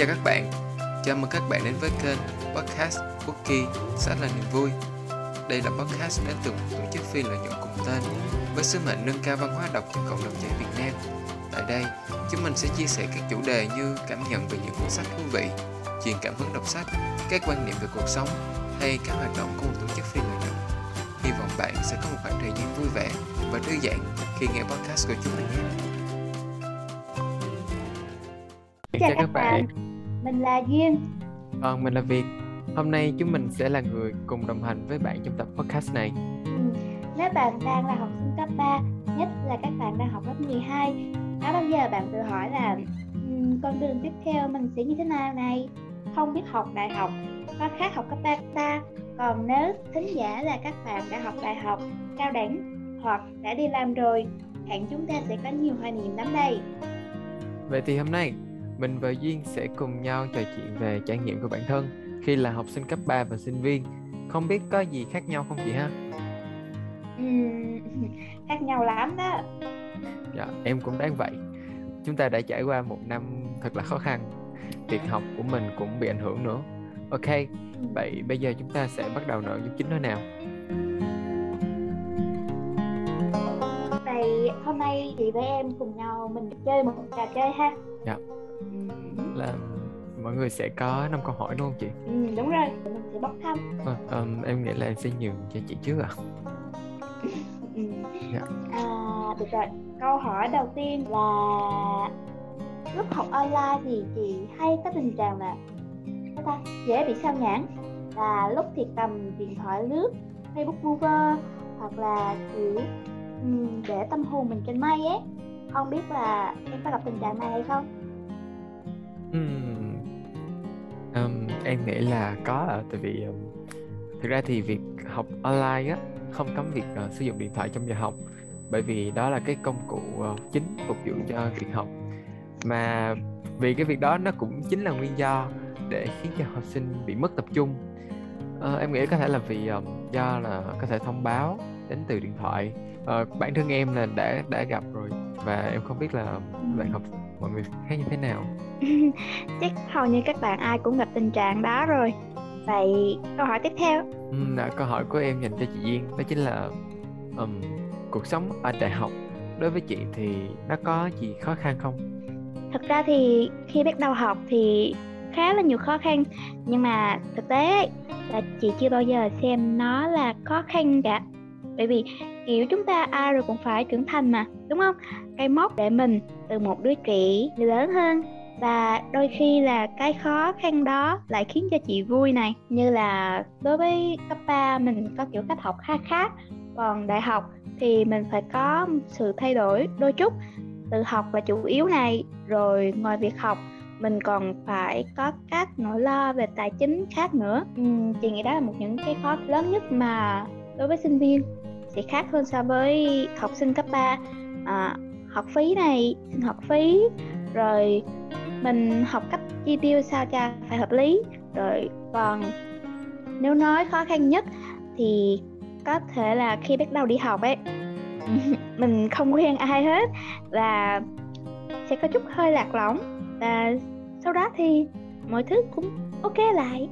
chào các bạn, chào mừng các bạn đến với kênh podcast Bookie sách là niềm vui. Đây là podcast đến từ một tổ chức phi lợi nhuận cùng tên với sứ mệnh nâng cao văn hóa đọc cho cộng đồng trẻ Việt Nam. Tại đây, chúng mình sẽ chia sẻ các chủ đề như cảm nhận về những cuốn sách thú vị, truyền cảm hứng đọc sách, các quan niệm về cuộc sống hay các hoạt động của một tổ chức phi lợi nhuận. Hy vọng bạn sẽ có một khoảng thời gian vui vẻ và thư giãn khi nghe podcast của chúng mình nhé. Chào các bạn. Mình là Duyên. Còn mình là Việt. Hôm nay chúng mình sẽ là người cùng đồng hành với bạn trong tập podcast này. Ừ. Nếu bạn đang là học sinh cấp 3, nhất là các bạn đang học lớp 12, có bao giờ bạn tự hỏi là con đường tiếp theo mình sẽ như thế nào này? Không biết học đại học có khác học cấp 3 ta? Còn nếu thính giả là các bạn đã học đại học, cao đẳng hoặc đã đi làm rồi, hẳn chúng ta sẽ có nhiều hoài niệm lắm đây. Vậy thì hôm nay mình và Duyên sẽ cùng nhau trò chuyện về trải nghiệm của bản thân khi là học sinh cấp 3 và sinh viên. Không biết có gì khác nhau không chị ha? khác nhau lắm đó. Dạ, em cũng đáng vậy. Chúng ta đã trải qua một năm thật là khó khăn. Việc học của mình cũng bị ảnh hưởng nữa. Ok, vậy bây giờ chúng ta sẽ bắt đầu nội dung chính thôi nào. Vậy hôm nay chị với em cùng nhau mình chơi một trò chơi ha. Dạ là mọi người sẽ có năm câu hỏi đúng không chị? Ừ, đúng rồi, mình sẽ bốc thăm. À, um, em nghĩ là em sẽ nhường cho chị trước ạ. À. ừ. dạ. à, được rồi. Câu hỏi đầu tiên là lúc học online thì chị hay có tình trạng là ta dễ bị sao nhãn và lúc thì cầm điện thoại lướt Facebook vơ hoặc là kiểu để tâm hồn mình trên mây ấy không biết là em có gặp tình trạng này hay không Ừm. Ừm, em nghĩ là có ạ, tại vì, ừm, thực ra thì việc học online á, không cấm việc, ờ, sử dụng điện thoại trong giờ học, bởi vì đó là cái công cụ, ờ, chính phục vụ cho việc học. Mà vì cái việc đó nó cũng chính là nguyên do để khiến cho học sinh bị mất tập trung. Ờ, em nghĩ có thể là vì, ờm, do là có thể thông báo đến từ điện thoại. Ờ, bản thân em là đã đã gặp rồi và em không biết là bạn học mọi người khác như thế nào? chắc hầu như các bạn ai cũng gặp tình trạng đó rồi. Vậy câu hỏi tiếp theo. Ừ, câu hỏi của em dành cho chị Duyên đó chính là um, cuộc sống ở đại học đối với chị thì nó có gì khó khăn không? Thật ra thì khi bắt đầu học thì khá là nhiều khó khăn nhưng mà thực tế là chị chưa bao giờ xem nó là khó khăn cả bởi vì kiểu chúng ta ai rồi cũng phải trưởng thành mà đúng không? Cái mốc để mình từ một đứa trẻ lớn hơn. Và đôi khi là cái khó khăn đó lại khiến cho chị vui này. Như là đối với cấp 3 mình có kiểu cách học khá khác còn đại học thì mình phải có sự thay đổi đôi chút. Tự học là chủ yếu này rồi ngoài việc học mình còn phải có các nỗi lo về tài chính khác nữa. Uhm, chị nghĩ đó là một những cái khó lớn nhất mà đối với sinh viên sẽ khác hơn so với học sinh cấp 3 à, học phí này xin học phí rồi mình học cách chi tiêu sao cho phải hợp lý. Rồi còn nếu nói khó khăn nhất thì có thể là khi bắt đầu đi học ấy mình không quen ai hết và sẽ có chút hơi lạc lõng. Và sau đó thì mọi thứ cũng ok lại.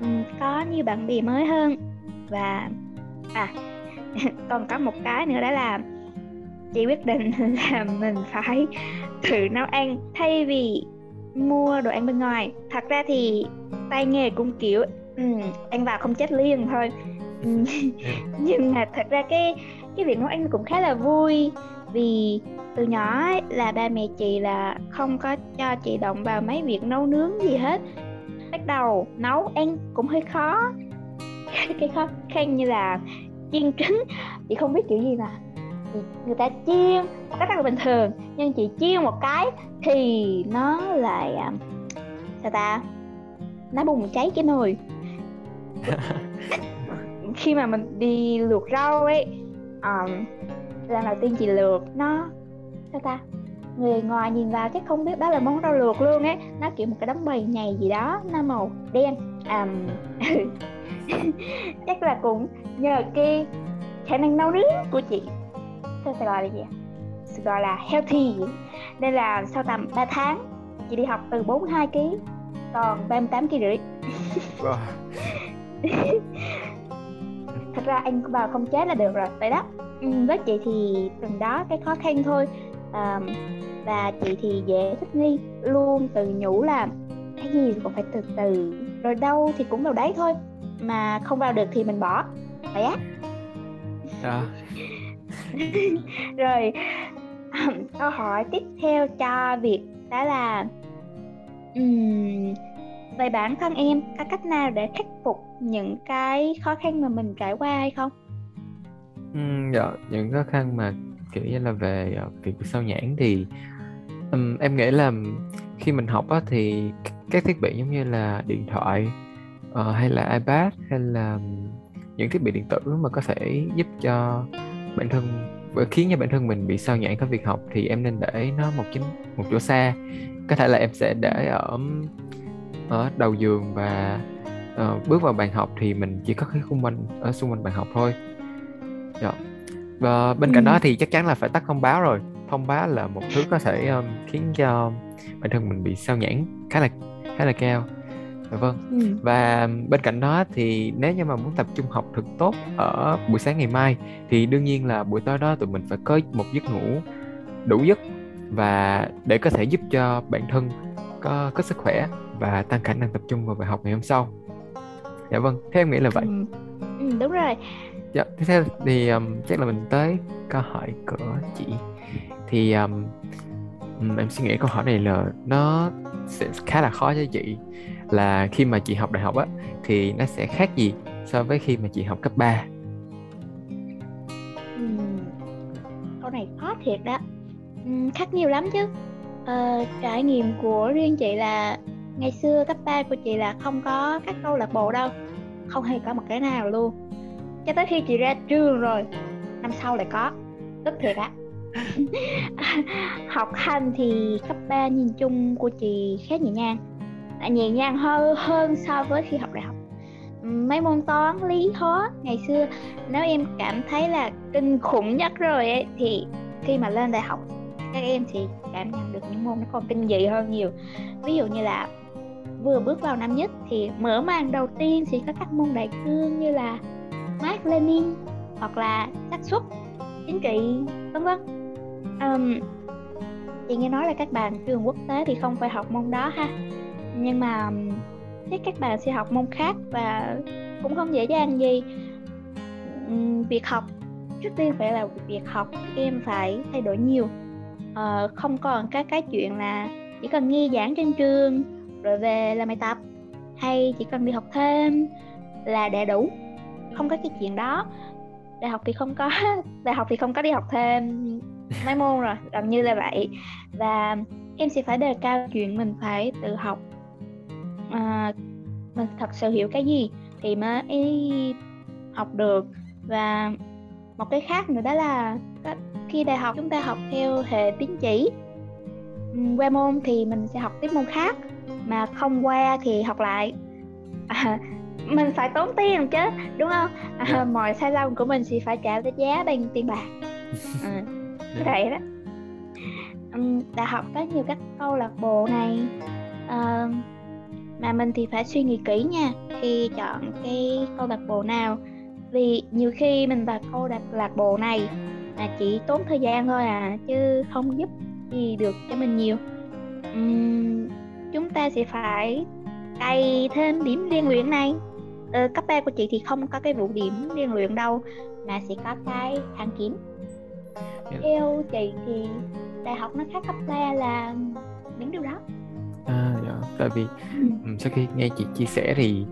Ừ, có nhiều bạn bè mới hơn và à còn có một cái nữa đó là chị quyết định là mình phải tự nấu ăn thay vì mua đồ ăn bên ngoài. Thật ra thì tay nghề cũng kiểu um, ăn vào không chết liền thôi. Nhưng mà thật ra cái cái việc nấu ăn cũng khá là vui vì từ nhỏ ấy, là ba mẹ chị là không có cho chị động vào mấy việc nấu nướng gì hết. Bắt đầu nấu ăn cũng hơi khó. Cái khó khăn như là chiên trứng. Chị không biết kiểu gì mà. Người ta chiên một cách rất là bình thường nhưng chị chiên một cái thì nó lại à, sao ta? Nó bùng cháy cái nồi. Khi mà mình đi luộc rau ấy um, lần đầu tiên chị luộc nó sao ta? Người ngoài nhìn vào chắc không biết đó là món rau luộc luôn ấy. Nó kiểu một cái đống bầy nhầy gì đó nó màu đen um, chắc là cũng nhờ cái khả năng nấu nướng của chị. Sao sẽ gọi là gì gọi là healthy nên là sau tầm 3 tháng chị đi học từ 42 kg còn 38 kg rưỡi. Wow. thật ra anh vào không chết là được rồi vậy đó. Ừ, với chị thì từng đó cái khó khăn thôi. À, và chị thì dễ thích nghi luôn từ nhủ là cái gì cũng phải từ từ rồi đâu thì cũng vào đấy thôi mà không vào được thì mình bỏ vậy á à. rồi câu hỏi tiếp theo cho việc đó là um, về bản thân em có cách nào để khắc phục những cái khó khăn mà mình trải qua hay không? Ừ, dạ những khó khăn mà kiểu như là về uh, việc sao nhãn thì um, em nghĩ là khi mình học á, thì các thiết bị giống như là điện thoại uh, hay là iPad hay là những thiết bị điện tử mà có thể giúp cho bản thân khiến cho bản thân mình bị sao nhãn cái việc học thì em nên để nó một chính một chỗ xa có thể là em sẽ để ở ở đầu giường và uh, bước vào bàn học thì mình chỉ có cái khung quanh ở xung quanh bàn học thôi dạ. và bên cạnh ừ. đó thì chắc chắn là phải tắt thông báo rồi thông báo là một thứ có thể um, khiến cho bản thân mình bị sao nhãn khá là khá là cao. Dạ vâng. Ừ. và bên cạnh đó thì nếu như mà muốn tập trung học thật tốt ở buổi sáng ngày mai thì đương nhiên là buổi tối đó tụi mình phải có một giấc ngủ đủ giấc và để có thể giúp cho bản thân có có sức khỏe và tăng khả năng tập trung vào bài học ngày hôm sau. Dạ vâng theo em nghĩ là vậy. Ừ, ừ đúng rồi. Dạ tiếp theo thì um, chắc là mình tới câu hỏi của chị. Thì um, em suy nghĩ câu hỏi này là nó sẽ khá là khó cho chị. Là khi mà chị học đại học á thì nó sẽ khác gì so với khi mà chị học cấp 3 câu này khó thiệt đó. Khác nhiều lắm chứ. Ờ, trải nghiệm của riêng chị là ngày xưa cấp 3 của chị là không có các câu lạc bộ đâu không hề có một cái nào luôn. Cho tới khi chị ra trường rồi năm sau lại có. Tức thiệt á. học hành thì cấp 3 nhìn chung của chị khá nhẹ nhàng. À, nhẹ nhàng hơn hơn so với khi học đại học. Mấy môn toán lý hóa ngày xưa nếu em cảm thấy là kinh khủng nhất rồi ấy thì khi mà lên đại học các em thì cảm nhận được những môn nó còn kinh dị hơn nhiều. Ví dụ như là vừa bước vào năm nhất thì mở màn đầu tiên thì có các môn đại cương như là Mark Lenin hoặc là xác suất chính trị vân vân um, chị nghe nói là các bạn trường quốc tế thì không phải học môn đó ha. Nhưng mà chắc các bạn sẽ học môn khác và cũng không dễ dàng gì. Um, việc học trước tiên phải là việc học em phải thay đổi nhiều. Uh, không còn các cái chuyện là chỉ cần nghe giảng trên trường rồi về là bài tập hay chỉ cần đi học thêm là đã đủ. Không có cái chuyện đó. Đại học thì không có đại học thì không có đi học thêm mấy môn rồi gần như là vậy. Và em sẽ phải đề cao chuyện mình phải tự học. À, mình thật sự hiểu cái gì thì mới học được. Và một cái khác nữa đó là khi đại học chúng ta học theo hệ tín chỉ. Qua môn thì mình sẽ học tiếp môn khác mà không qua thì học lại. À, mình phải tốn tiền chứ đúng không? À. Dạ. mọi sai lầm của mình thì phải trả giá bằng tiền bạc. À, yeah. Vậy đó um, đại học có nhiều các câu lạc bộ này. Uh, mà mình thì phải suy nghĩ kỹ nha khi chọn cái câu lạc bộ nào. Vì nhiều khi mình vào câu lạc lạc bộ này mà chỉ tốn thời gian thôi à chứ không giúp gì được cho mình nhiều. Uhm, chúng ta sẽ phải cày thêm điểm liên luyện này. Ờ, cấp 3 của chị thì không có cái vụ điểm liên luyện đâu mà sẽ có cái thang kiếm yeah. theo chị thì đại học nó khác cấp 3 là những điều đó à dạ tại vì ừ. sau khi nghe chị chia sẻ thì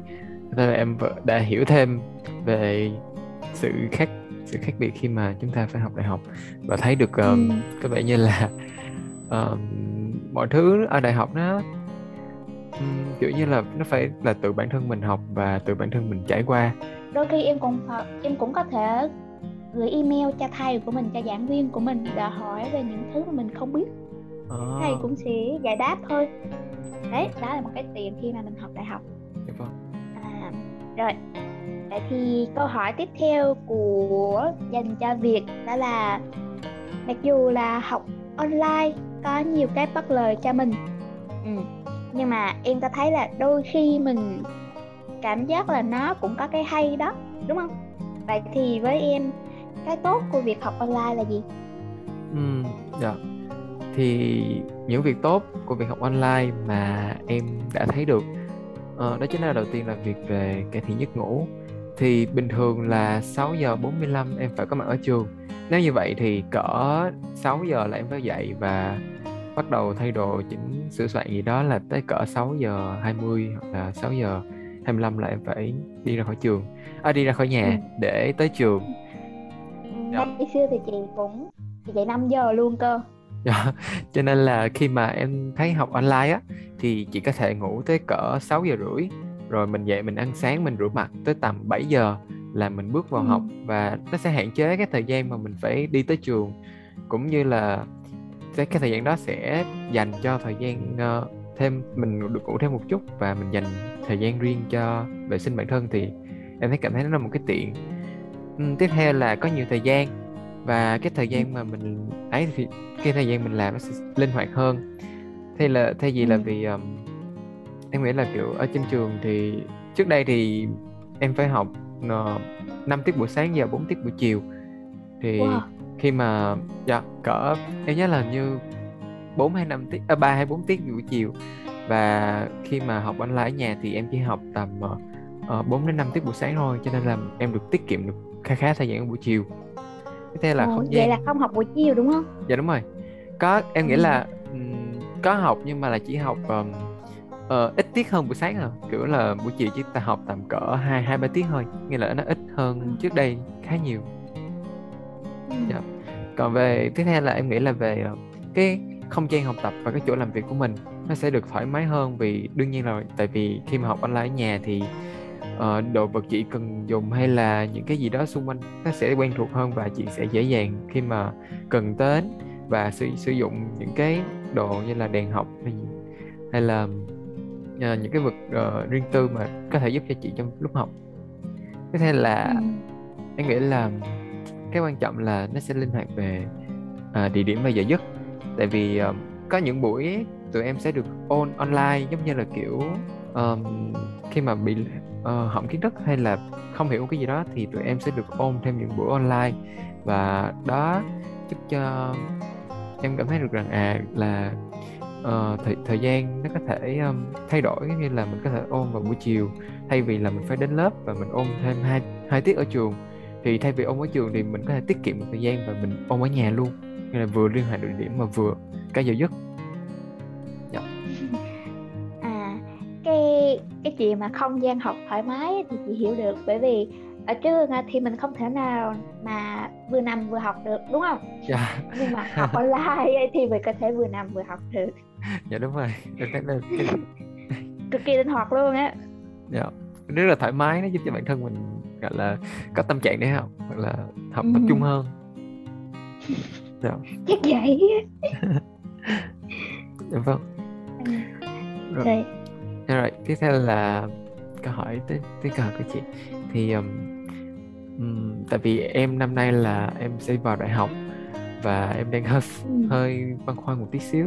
là em đã hiểu thêm về sự khác sự khác biệt khi mà chúng ta phải học đại học và thấy được um, ừ. có vẻ như là um, mọi thứ ở đại học nó um, kiểu như là nó phải là tự bản thân mình học và tự bản thân mình trải qua đôi khi em cũng em cũng có thể gửi email cho thầy của mình cho giảng viên của mình để hỏi về những thứ mà mình không biết à. thầy cũng sẽ giải đáp thôi đấy đó là một cái tiền khi mà mình học đại học dạ vâng. à, rồi vậy thì câu hỏi tiếp theo của dành cho việc đó là mặc dù là học online có nhiều cái bất lợi cho mình ừ. nhưng mà em ta thấy là đôi khi mình cảm giác là nó cũng có cái hay đó đúng không vậy thì với em cái tốt của việc học online là gì? Ừ dạ. Thì những việc tốt của việc học online mà em đã thấy được uh, đó chính là đầu tiên là việc về cải thiện giấc ngủ. Thì bình thường là 6 giờ 45 em phải có mặt ở trường. Nếu như vậy thì cỡ 6 giờ là em phải dậy và bắt đầu thay đồ chỉnh sửa soạn gì đó là tới cỡ 6 giờ 20 hoặc là 6 giờ 25 là em phải đi ra khỏi trường à, đi ra khỏi nhà để tới trường dạ. ngày xưa thì chị cũng chị dậy 5 giờ luôn cơ dạ. cho nên là khi mà em thấy học online á thì chị có thể ngủ tới cỡ 6 giờ rưỡi rồi mình dậy mình ăn sáng mình rửa mặt tới tầm 7 giờ là mình bước vào ừ. học và nó sẽ hạn chế cái thời gian mà mình phải đi tới trường cũng như là cái thời gian đó sẽ dành cho thời gian uh, thêm mình được ngủ thêm một chút và mình dành thời gian riêng cho vệ sinh bản thân thì em thấy cảm thấy nó là một cái tiện tiếp theo là có nhiều thời gian. Và cái thời gian mà mình ấy thì cái thời gian mình làm nó sẽ linh hoạt hơn. Thay là thay vì là vì um, em nghĩ là kiểu ở trên trường thì trước đây thì em phải học uh, ờ, 5 tiết buổi sáng giờ 4 tiết buổi chiều. Thì wow. khi mà dạ cỡ em nhớ là như 4 hay 5 tiết à, 3 hay 4 tiết buổi chiều. Và khi mà học online ở nhà thì em chỉ học tầm uh, 4 đến 5 tiết buổi sáng thôi cho nên là em được tiết kiệm được khá khá thời gian buổi chiều. Thế là Ồ, không gian vậy là không học buổi chiều đúng không? Dạ đúng rồi. Có em nghĩ là um, có học nhưng mà là chỉ học um, uh, ít tiết hơn buổi sáng à kiểu là buổi chiều chỉ ta học tầm cỡ hai hai ba tiết thôi. Nghĩa là nó ít hơn ừ. trước đây khá nhiều. Ừ. dạ. còn về tiếp theo là em nghĩ là về uh, cái không gian học tập và cái chỗ làm việc của mình nó sẽ được thoải mái hơn vì đương nhiên là tại vì khi mà học online ở nhà thì uh, đồ vật chị cần dùng hay là những cái gì đó xung quanh nó sẽ quen thuộc hơn và chị sẽ dễ dàng khi mà cần đến và sử sử dụng những cái đồ như là đèn học hay hay là uh, những cái vật uh, riêng tư mà có thể giúp cho chị trong lúc học cái theo là ừ. em nghĩ là cái quan trọng là nó sẽ linh hoạt về uh, địa điểm và giờ giấc tại vì uh, có những buổi tụi em sẽ được ôn online giống như là kiểu um, khi mà bị uh, hỏng kiến thức hay là không hiểu cái gì đó thì tụi em sẽ được ôn thêm những buổi online. Và đó giúp cho em cảm thấy được rằng à là uh, thời, thời gian nó có thể um, thay đổi như là mình có thể ôn vào buổi chiều. Thay vì là mình phải đến lớp và mình ôn thêm hai hai tiết ở trường thì thay vì ôn ở trường thì mình có thể tiết kiệm một thời gian và mình ôn ở nhà luôn. Nên là vừa liên hệ được điểm mà vừa cái giờ giấc. Cái chuyện mà không gian học thoải mái thì chị hiểu được bởi vì ở trường thì mình không thể nào mà vừa nằm vừa học được đúng không? Dạ. Nhưng mà học online thì mình có thể vừa nằm vừa học được. Dạ đúng rồi. Cực kỳ linh hoạt luôn á. Dạ. Rất là thoải mái nó giúp cho bản thân mình gọi là có tâm trạng để học hoặc là học tập trung hơn. Dạ. Chắc vậy. dạ vâng. Ừ. Rồi. Rồi. rồi, tiếp theo là câu hỏi tới tới câu của chị thì um, um, tại vì em năm nay là em sẽ vào đại học và em đang hơi ừ. hơi băn khoăn một tí xíu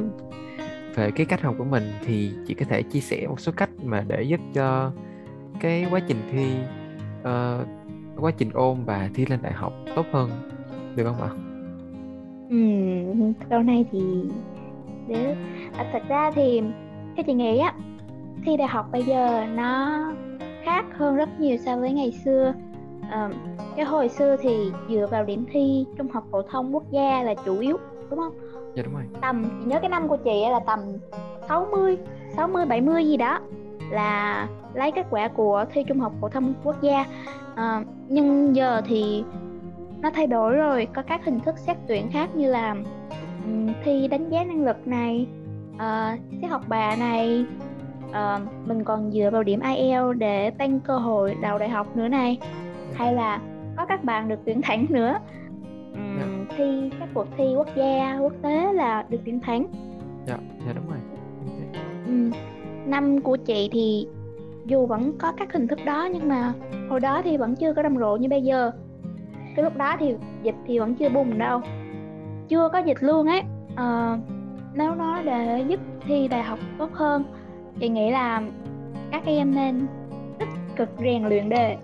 về cái cách học của mình thì chị có thể chia sẻ một số cách mà để giúp cho cái quá trình thi uh, quá trình ôn và thi lên đại học tốt hơn được không ạ? Ừ, câu này thì được. À, thật ra thì cái chị nghĩ á thi đại học bây giờ nó khác hơn rất nhiều so với ngày xưa. À, cái hồi xưa thì dựa vào điểm thi trung học phổ thông quốc gia là chủ yếu đúng không? Dạ đúng rồi. Tầm chị nhớ cái năm của chị là tầm 60 60 70 gì đó là lấy kết quả của thi trung học phổ thông quốc gia. À, nhưng giờ thì nó thay đổi rồi có các hình thức xét tuyển khác như là um, thi đánh giá năng lực này uh, xét học bạ này uh, mình còn dựa vào điểm IELTS để tăng cơ hội đậu đại học nữa này. Hay là có các bạn được tuyển thẳng nữa. Um, thi các cuộc thi quốc gia quốc tế là được tuyển thẳng. Dạ dạ đúng rồi. Um, năm của chị thì dù vẫn có các hình thức đó nhưng mà hồi đó thì vẫn chưa có rầm rộ như bây giờ. Cái lúc đó thì dịch thì vẫn chưa bùng đâu. Chưa có dịch luôn ấy. Uh, nếu nó để giúp thi đại học tốt hơn chị nghĩ là các em nên tích cực rèn luyện đề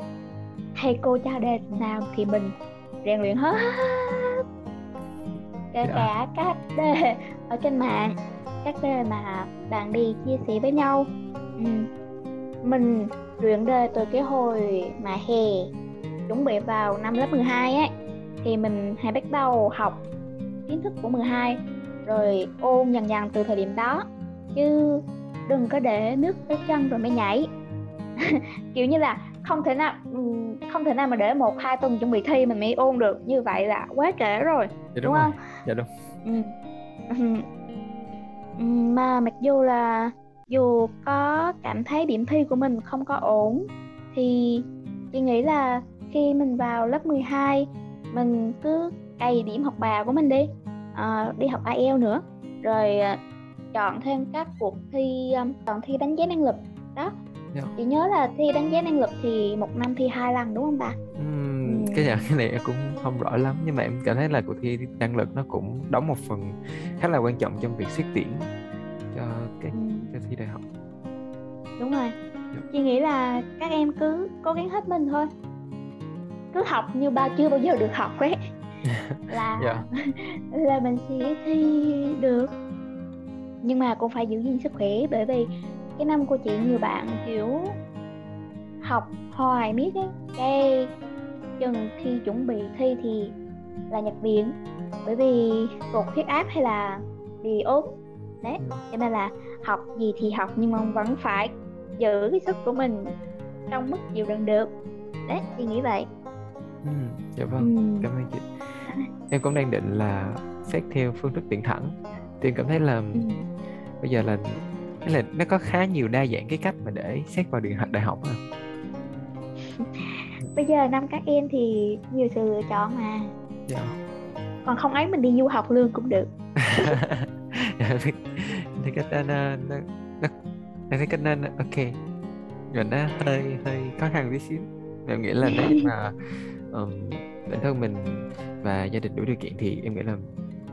thầy cô cho đề nào thì mình rèn luyện hết kể Dạ. cả các đề ở trên mạng các đề mà bạn đi chia sẻ với nhau ừ. mình luyện đề từ cái hồi mà hè chuẩn bị vào năm lớp 12 ấy thì mình hãy bắt đầu học kiến thức của 12 rồi ôn dần dần từ thời điểm đó chứ đừng có để nước tới chân rồi mới nhảy. Kiểu như là không thể nào ừm, không thể nào mà để một hai tuần chuẩn bị thi mình mới ôn được như vậy là quá trễ rồi dạ đúng, đúng không? Dạ đúng. Ừ. Ừm, mà mặc dù là dù có cảm thấy điểm thi của mình không có ổn thì chị nghĩ là khi mình vào lớp 12 mình cứ cày điểm học bạ của mình đi Ờ, đi học IELTS nữa. Rồi ờ, chọn thêm các cuộc thi um, chọn thi đánh giá năng lực đó Dạ. chị nhớ là thi đánh giá năng lực thì một năm thi hai lần đúng không bà Ừm, Ừ. cái nhận cái này em cũng không rõ lắm nhưng mà em cảm thấy là cuộc thi năng lực nó cũng đóng một phần khá là quan trọng trong việc xét tuyển cho cái Ừm. cho thi đại học đúng rồi Dạ. chị nghĩ là các em cứ cố gắng hết mình thôi cứ học như ba chưa bao giờ được học ấy là Dạ. là mình sẽ thi được nhưng mà cũng phải giữ gìn sức khỏe bởi vì cái năm của chị nhiều bạn kiểu học hoài miết ấy. Cái chừng khi chuẩn bị thi thì là nhập viện bởi vì tụt huyết áp hay là bị ốm. Đấy Ừ. cho nên là học gì thì học nhưng mà vẫn phải giữ cái sức của mình trong mức chịu đựng được. Đấy chị nghĩ vậy. Ừm, dạ vâng. Ừm. cảm ơn chị. Em cũng đang định là xét theo phương thức tuyển thẳng em cảm thấy là Ừm. bây giờ là cái là nó có khá nhiều đa dạng cái cách mà để xét vào điện đại học à. bây giờ năm các em thì nhiều sự lựa chọn mà. Dạ. Còn không ấy mình đi du học luôn cũng được. Dạ, thì, cái đó nó nó nó thấy cái nên ok. Rồi nó hơi hơi khó khăn tí xíu. Em nghĩ là nếu mà um, bản thân mình và gia đình đủ điều kiện thì em nghĩ là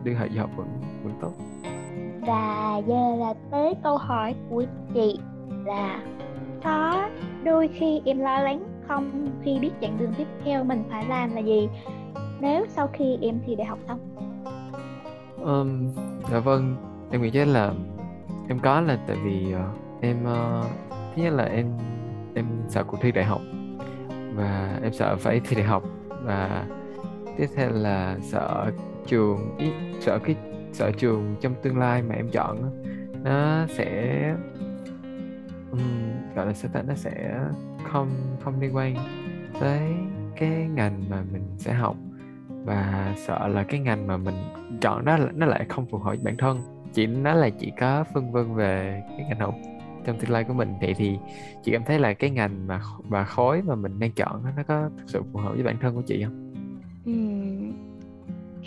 đưa họ du học vẫn vẫn tốt. Và giờ là tới câu hỏi của chị là có đôi khi em lo lắng không? Khi biết chặng đường tiếp theo mình phải làm là gì? Nếu sau khi em thi đại học xong? Um, dạ vâng em nghĩ chắc là em có là tại vì ờ, em ờ, thứ nhất là em em sợ cuộc thi đại học và em sợ phải thi đại học. Và tiếp theo là sợ trường ý, sợ cái sợ trường trong tương lai mà em chọn nó sẽ um, gọi là sao ta nó sẽ không không liên quan tới cái ngành mà mình sẽ học. Và sợ là cái ngành mà mình chọn đó là- nó lại không phù hợp với bản thân. Chỉ nói là chỉ có phân vân về cái ngành học trong tương lai của mình. Thì thì chị cảm thấy là cái ngành mà và khối mà mình đang chọn nó có thực sự phù hợp với bản thân của chị không? Ừ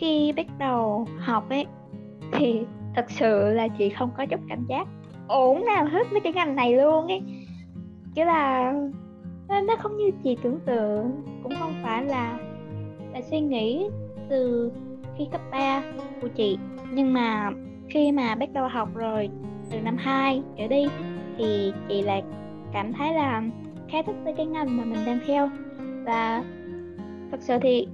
khi bắt đầu học ấy thì thật sự là chị không có chút cảm giác ổn nào hết với cái ngành này luôn ấy. Cái là nó, nó không như chị tưởng tượng cũng không phải là là suy nghĩ từ khi cấp 3 của chị. Nhưng mà khi mà bắt đầu học rồi từ năm 2 trở đi thì chị lại cảm thấy là khá thích với cái ngành mà mình đang theo. Và thật sự thì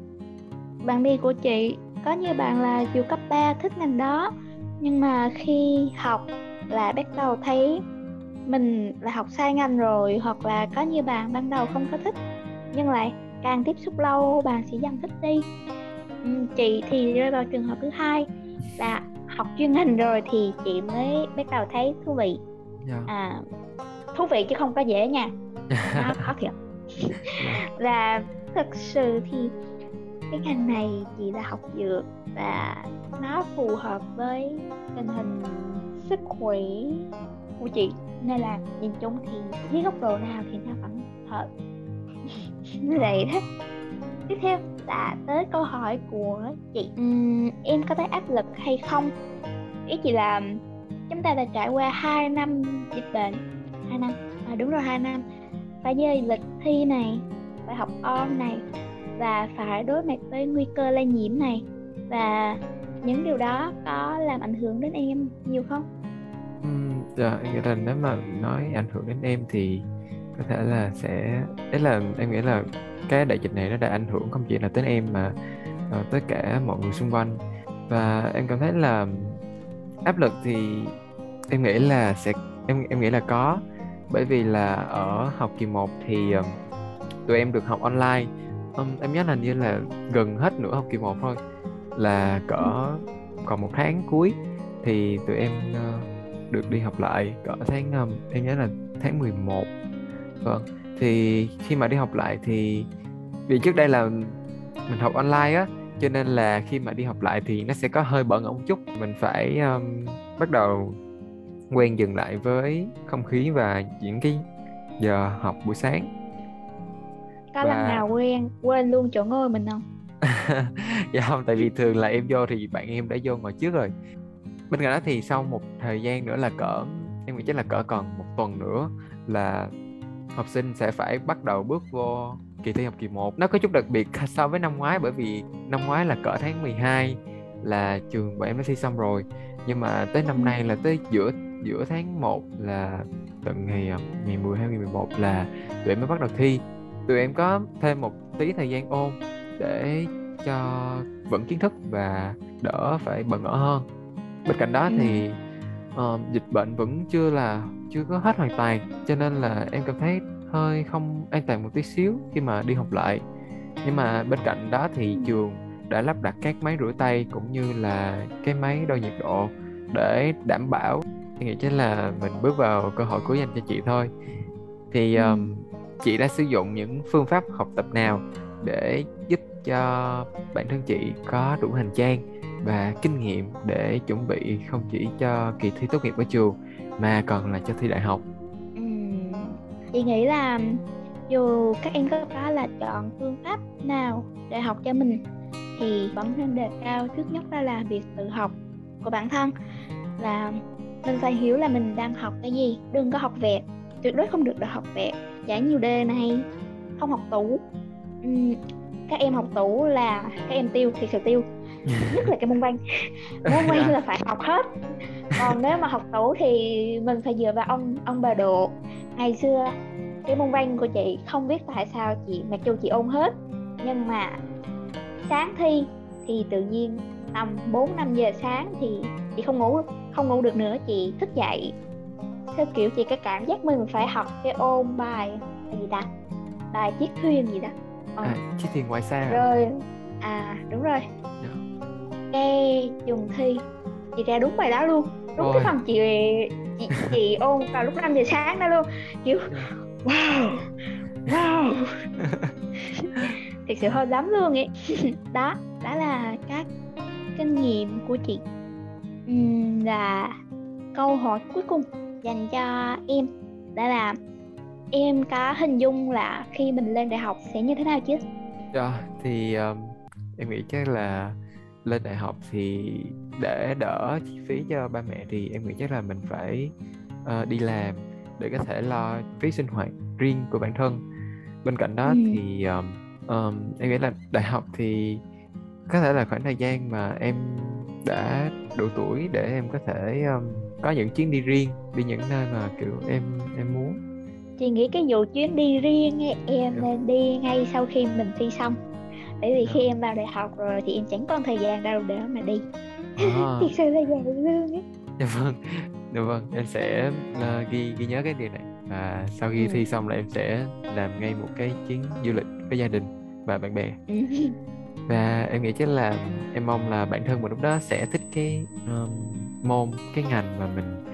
bạn đi của chị có nhiều bạn là dù cấp 3 thích ngành đó nhưng mà khi học lại bắt đầu thấy mình là học sai ngành rồi hoặc là có nhiều bạn ban đầu không có thích nhưng lại càng tiếp xúc lâu bạn sẽ dần thích đi. Chị thì rơi vào trường hợp thứ hai là học chuyên ngành rồi thì chị mới bắt đầu thấy thú vị. Dạ. à thú vị chứ không có dễ nha. Nó khó thiệt. Và thực sự thì cái ngành này chị là học dược và nó phù hợp với tình hình sức khỏe của chị. Nên là nhìn chung thì dưới góc độ nào thì nó vẫn hợp. Như vậy đó. Tiếp theo là tới câu hỏi của chị. Uhm, em có thấy áp lực hay không? Ý chị là chúng ta đã trải qua 2 năm dịch bệnh. 2 năm à, đúng rồi 2 năm. Phải dời lịch thi này phải học on này và phải đối mặt với nguy cơ lây nhiễm này. Và những điều đó có làm ảnh hưởng đến em nhiều không? Ừm, dạ, em nghĩ là nếu mà nói ảnh hưởng đến em thì có thể là sẽ đấy là em nghĩ là cái đại dịch này nó đã ảnh hưởng không chỉ là tới em mà uh, tới cả mọi người xung quanh. Và em cảm thấy là áp lực thì em nghĩ là sẽ em em nghĩ là có. Bởi vì là ở học kỳ 1 thì uh, tụi em được học online. Ừm, em nhớ là như là gần hết nửa học kỳ 1 thôi là cỡ còn một tháng cuối thì tụi em ờ, được đi học lại cỡ tháng ừm, em nhớ là tháng 11 vâng thì khi mà đi học lại thì vì trước đây là mình học online á cho nên là khi mà đi học lại thì nó sẽ có hơi bận một chút. Mình phải ừm, bắt đầu quen dần lại với không khí và những cái giờ học buổi sáng có lần nào quen quên luôn chỗ ngồi mình không? Dạ không tại vì thường là em vô thì bạn em đã vô ngồi trước rồi. Bên cạnh đó thì sau một thời gian nữa là cỡ em nghĩ chắc là cỡ còn một tuần nữa là học sinh sẽ phải bắt đầu bước vô kỳ thi học kỳ 1 nó có chút đặc biệt so với năm ngoái bởi vì năm ngoái là cỡ tháng 12 là trường bọn em đã thi xong rồi. Nhưng mà tới năm nay là tới giữa giữa tháng 1 là tận ngày à, ngày 10 hay ngày 11 là tụi em mới bắt đầu thi tụi em có thêm một tí thời gian ôn để cho vững kiến thức và đỡ phải bỡ ngỡ hơn. Bên cạnh đó Ừ. thì ờ, dịch bệnh vẫn chưa là chưa có hết hoàn toàn cho nên là em cảm thấy hơi không an toàn một tí xíu khi mà đi học lại. Nhưng mà bên cạnh đó thì trường đã lắp đặt các máy rửa tay cũng như là cái máy đo nhiệt độ để đảm bảo. Em nghĩ chắc là mình bước vào cơ hội cuối dành cho chị thôi. Thì Ừ. um, chị đã sử dụng những phương pháp học tập nào để giúp cho bản thân chị có đủ hành trang và kinh nghiệm để chuẩn bị không chỉ cho kỳ thi tốt nghiệp ở trường mà còn là cho thi đại học ừ. chị nghĩ là dù các em có có là chọn phương pháp nào để học cho mình thì vẫn nên đề cao trước nhất ra là việc tự học của bản thân, là mình phải hiểu là mình đang học cái gì, đừng có học vẹt tuyệt đối không được được học vẹt giải nhiều đề này. Không học tủ. Ừm, các em học tủ là các em tiêu thì sự tiêu. Nhất là cái môn văn. Môn văn là phải học hết. Còn nếu mà học tủ thì mình phải dựa vào ông ông bà độ. Ngày xưa cái môn văn của chị không biết tại sao chị mặc dù chị ôn hết nhưng mà sáng thi thì tự nhiên tầm 4 5 giờ sáng thì chị không ngủ không ngủ được nữa. Chị thức dậy theo kiểu chị cái cảm giác mình phải học cái ôn bài gì ta? Bài chiếc thuyền gì đó Ờ, à, chiếc thuyền ngoài xa rồi à đúng rồi. Dạ. cái dùng thi. Chị ra đúng bài đó luôn. Đúng Ôi. cái phần chị chị, chị ôn vào lúc 5 giờ sáng đó luôn. Kiểu wow wow. Thật sự hơi lắm luôn ấy. Đó đó là các kinh nghiệm của chị. Ừm, là câu hỏi cuối cùng dành cho em đó là em có hình dung là khi mình lên đại học sẽ như thế nào chứ Dạ, thì um, em nghĩ chắc là lên đại học thì để đỡ chi phí cho ba mẹ thì em nghĩ chắc là mình phải ờ, đi làm để có thể lo phí sinh hoạt riêng của bản thân. Bên cạnh đó Ừ. thì um, um, em nghĩ là đại học thì có thể là khoảng thời gian mà em đã đủ tuổi để em có thể um, có những chuyến đi riêng, đi những nơi mà kiểu em em muốn. chị nghĩ cái vụ chuyến đi riêng ấy, em Dạ. nên đi ngay sau khi mình thi xong bởi vì Dạ. khi em vào đại học rồi thì em chẳng còn thời gian đâu để mà đi À. thực sự là vậy luôn ấy Dạ vâng, dạ vâng, em sẽ ờ, ghi ghi nhớ cái điều này và sau khi Ừ. thi xong là em sẽ làm ngay một cái chuyến du lịch với gia đình và bạn bè Ừ. và em nghĩ chắc là em mong là bản thân mình lúc đó sẽ thích cái um, môn cái ngành mà mình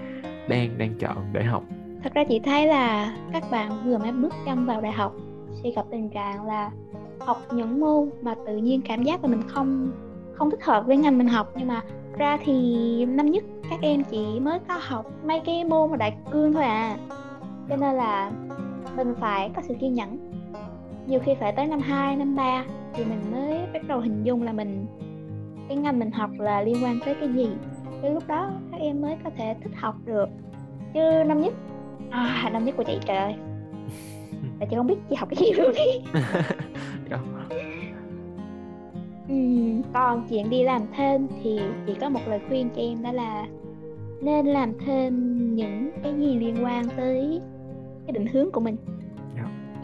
đang đang chọn để học. thật ra chị thấy là các bạn vừa mới bước chân vào đại học sẽ gặp tình trạng là học những môn mà tự nhiên cảm giác là mình không không thích hợp với ngành mình học. Nhưng mà ra thì năm nhất các em chỉ mới có học mấy cái môn mà đại cương thôi à. Cho nên là mình phải có sự kiên nhẫn. Nhiều khi phải tới năm 2, năm 3 thì mình mới bắt đầu hình dung là mình cái ngành mình học là liên quan tới cái gì. Cái lúc đó các em mới có thể thích học được. Chứ năm nhất à, năm nhất của chị trời ơi. Là chị không biết chị học cái gì luôn ý Dạ. Ừm, còn chuyện đi làm thêm thì chỉ có một lời khuyên cho em đó là nên làm thêm những cái gì liên quan tới cái định hướng của mình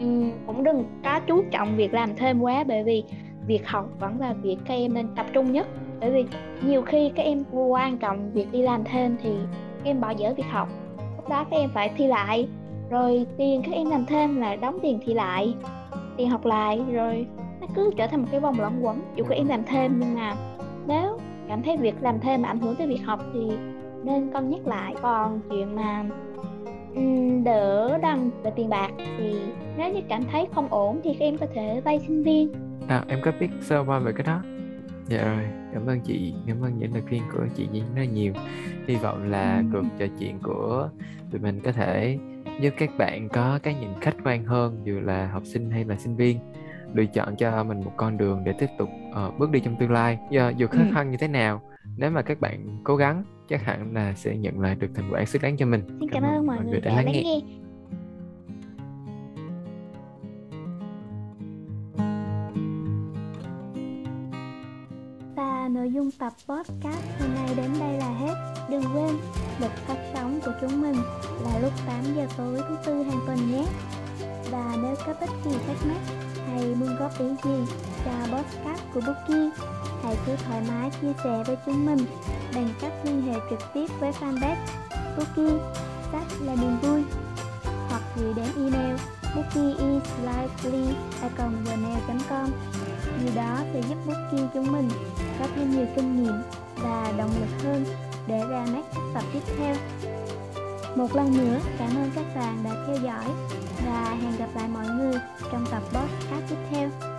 Ừ, cũng đừng có chú trọng việc làm thêm quá, bởi vì việc học vẫn là việc các em nên tập trung nhất. Bởi vì nhiều khi các em quan trọng việc đi làm thêm thì các em bỏ dở việc học. Lúc đó các em phải thi lại, rồi tiền các em làm thêm là đóng tiền thi lại, tiền học lại, rồi nó cứ trở thành một cái vòng luẩn quẩn. Dù các em làm thêm nhưng mà nếu cảm thấy việc làm thêm mà ảnh hưởng tới việc học thì nên cân nhắc lại. Còn chuyện mà đỡ đần về tiền bạc thì nếu như cảm thấy không ổn thì các em có thể vay sinh viên À, em có biết sơ qua về cái đó. Dạ rồi, cảm ơn chị, cảm ơn những lời khuyên của chị Nhi rất nhiều. Hy vọng là Ừ. cuộc trò chuyện của tụi mình có thể giúp các bạn có cái nhìn khách quan hơn dù là học sinh hay là sinh viên lựa chọn cho mình một con đường để tiếp tục ờ, bước đi trong tương lai. Dù khó Ừ. khăn như thế nào, nếu mà các bạn cố gắng chắc hẳn là sẽ nhận lại được thành quả xứng đáng cho mình. xin cảm ơn mọi người đã lắng nghe Và nội dung tập podcast hôm nay đến đây là hết. Đừng quên, lịch phát sóng của chúng mình là lúc 8 giờ tối thứ tư hàng tuần nhé. Và nếu có bất kỳ thắc mắc hay muốn góp ý gì cho podcast của Bookie, hãy cứ thoải mái chia sẻ với chúng mình bằng cách liên hệ trực tiếp với fanpage Bookie sách là niềm vui hoặc gửi đến email bookieisLively.gmail.com Điều đó sẽ giúp Bookie chúng mình có thêm nhiều kinh nghiệm và động lực hơn để ra mắt các tập tiếp theo. Một lần nữa, cảm ơn các bạn đã theo dõi và hẹn gặp lại mọi người trong tập podcast tiếp theo.